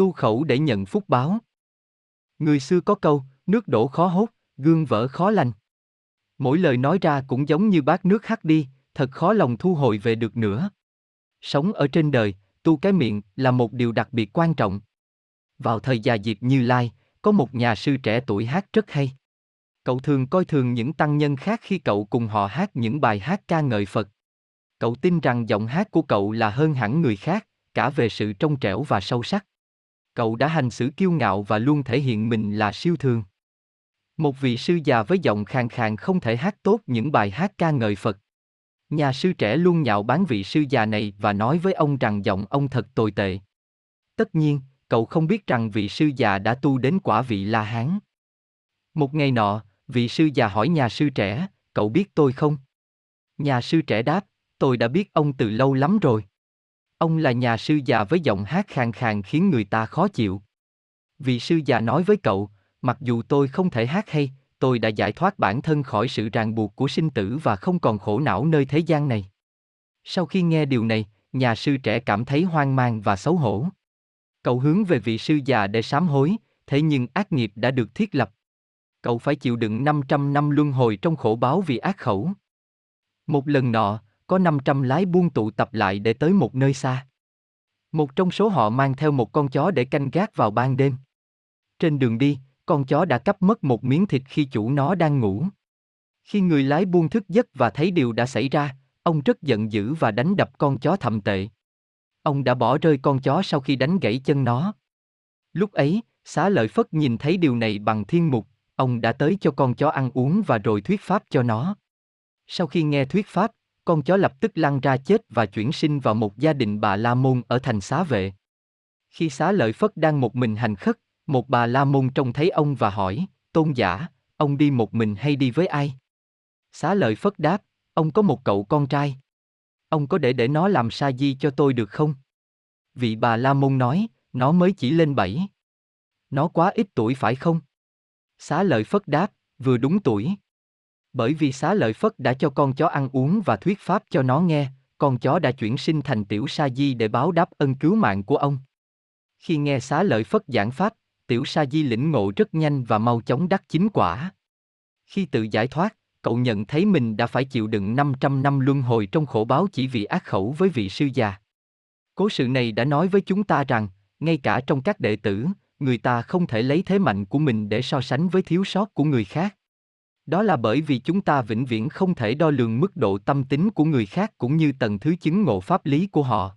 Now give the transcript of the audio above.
tu khẩu để nhận phúc báo. Người xưa có câu, nước đổ khó hốt, gương vỡ khó lành. Mỗi lời nói ra cũng giống như bát nước hắt đi, thật khó lòng thu hồi về được nữa. Sống ở trên đời, tu cái miệng là một điều đặc biệt quan trọng. Vào thời già diệp Như Lai, có một nhà sư trẻ tuổi hát rất hay. Cậu thường coi thường những tăng nhân khác khi cậu cùng họ hát những bài hát ca ngợi Phật. Cậu tin rằng giọng hát của cậu là hơn hẳn người khác, cả về sự trong trẻo và sâu sắc. Cậu đã hành xử kiêu ngạo và luôn thể hiện mình là siêu thường. Một vị sư già với giọng khàn khàn không thể hát tốt những bài hát ca ngợi Phật. Nhà sư trẻ luôn nhạo báng vị sư già này và nói với ông rằng giọng ông thật tồi tệ. Tất nhiên, cậu không biết rằng vị sư già đã tu đến quả vị La Hán. Một ngày nọ, vị sư già hỏi nhà sư trẻ, cậu biết tôi không? Nhà sư trẻ đáp, tôi đã biết ông từ lâu lắm rồi. Ông là nhà sư già với giọng hát khàn khàn khiến người ta khó chịu. Vị sư già nói với cậu, mặc dù tôi không thể hát hay, tôi đã giải thoát bản thân khỏi sự ràng buộc của sinh tử và không còn khổ não nơi thế gian này. Sau khi nghe điều này, nhà sư trẻ cảm thấy hoang mang và xấu hổ. Cậu hướng về vị sư già để sám hối, thế nhưng ác nghiệp đã được thiết lập. Cậu phải chịu đựng 500 năm luân hồi trong khổ báo vì ác khẩu. Một lần nọ, có 500 lái buôn tụ tập lại để tới một nơi xa. Một trong số họ mang theo một con chó để canh gác vào ban đêm. Trên đường đi, con chó đã cắp mất một miếng thịt khi chủ nó đang ngủ. Khi người lái buôn thức giấc và thấy điều đã xảy ra, ông rất giận dữ và đánh đập con chó thầm tệ. Ông đã bỏ rơi con chó sau khi đánh gãy chân nó. Lúc ấy, xá lợi Phất nhìn thấy điều này bằng thiên mục, ông đã tới cho con chó ăn uống và rồi thuyết pháp cho nó. Sau khi nghe thuyết pháp, con chó lập tức lăn ra chết và chuyển sinh vào một gia đình bà La Môn ở thành xá vệ. Khi xá lợi Phất đang một mình hành khất, một bà La Môn trông thấy ông và hỏi, tôn giả, ông đi một mình hay đi với ai? Xá lợi Phất đáp, ông có một cậu con trai. Ông có để để nó làm sa di cho tôi được không? Vị bà La Môn nói, nó mới chỉ lên bảy. Nó quá ít tuổi phải không? Xá lợi Phất đáp, vừa đúng tuổi. Bởi vì xá lợi Phất đã cho con chó ăn uống và thuyết pháp cho nó nghe, con chó đã chuyển sinh thành tiểu sa di để báo đáp ân cứu mạng của ông. Khi nghe xá lợi Phất giảng pháp, tiểu sa di lĩnh ngộ rất nhanh và mau chóng đắc chính quả. Khi tự giải thoát, cậu nhận thấy mình đã phải chịu đựng 500 năm luân hồi trong khổ báo chỉ vì ác khẩu với vị sư già. Cố sự này đã nói với chúng ta rằng, ngay cả trong các đệ tử, người ta không thể lấy thế mạnh của mình để so sánh với thiếu sót của người khác. Đó là bởi vì chúng ta vĩnh viễn không thể đo lường mức độ tâm tính của người khác cũng như tầng thứ chứng ngộ pháp lý của họ.